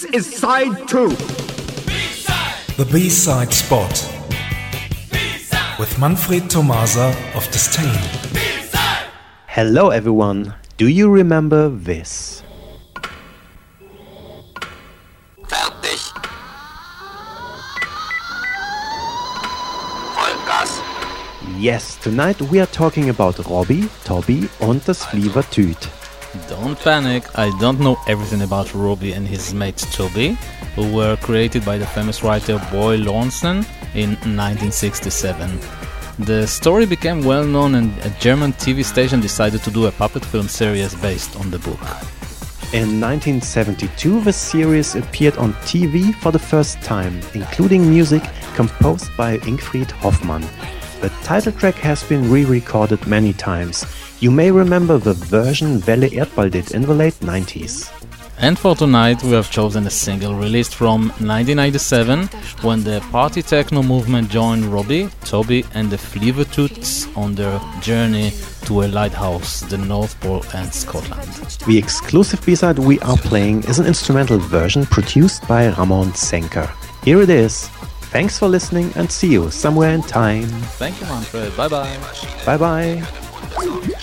This is side two. The B-side spot with Manfred Tomasa of Disdain. Hello everyone. Do you remember this? Fertig. Vollgas. Yes, tonight we are talking about Robbie, Tobbi und das Fliewatüüt. Don't panic, I don't know everything about Robbie and his mate Tobbi, who were created by the famous writer Boy Lornsen in 1967. The story became well known and a German TV station decided to do a puppet film series based on the book. In 1972, the series appeared on TV for the first time, including music composed by Ingfried Hoffmann. The title track has been re-recorded many times. You may remember the version Welle Erdball did in the late 90s. And for tonight, we have chosen a single released from 1997 when the party techno movement joined Robbie, Tobbi, and the Fliewatüüts on their journey to a lighthouse, the North Pole and Scotland. The exclusive B-side we are playing is an instrumental version produced by Ramon Zenker. Here it is. Thanks for listening and see you somewhere in time. Thank you, Manfred. Bye bye. Bye bye.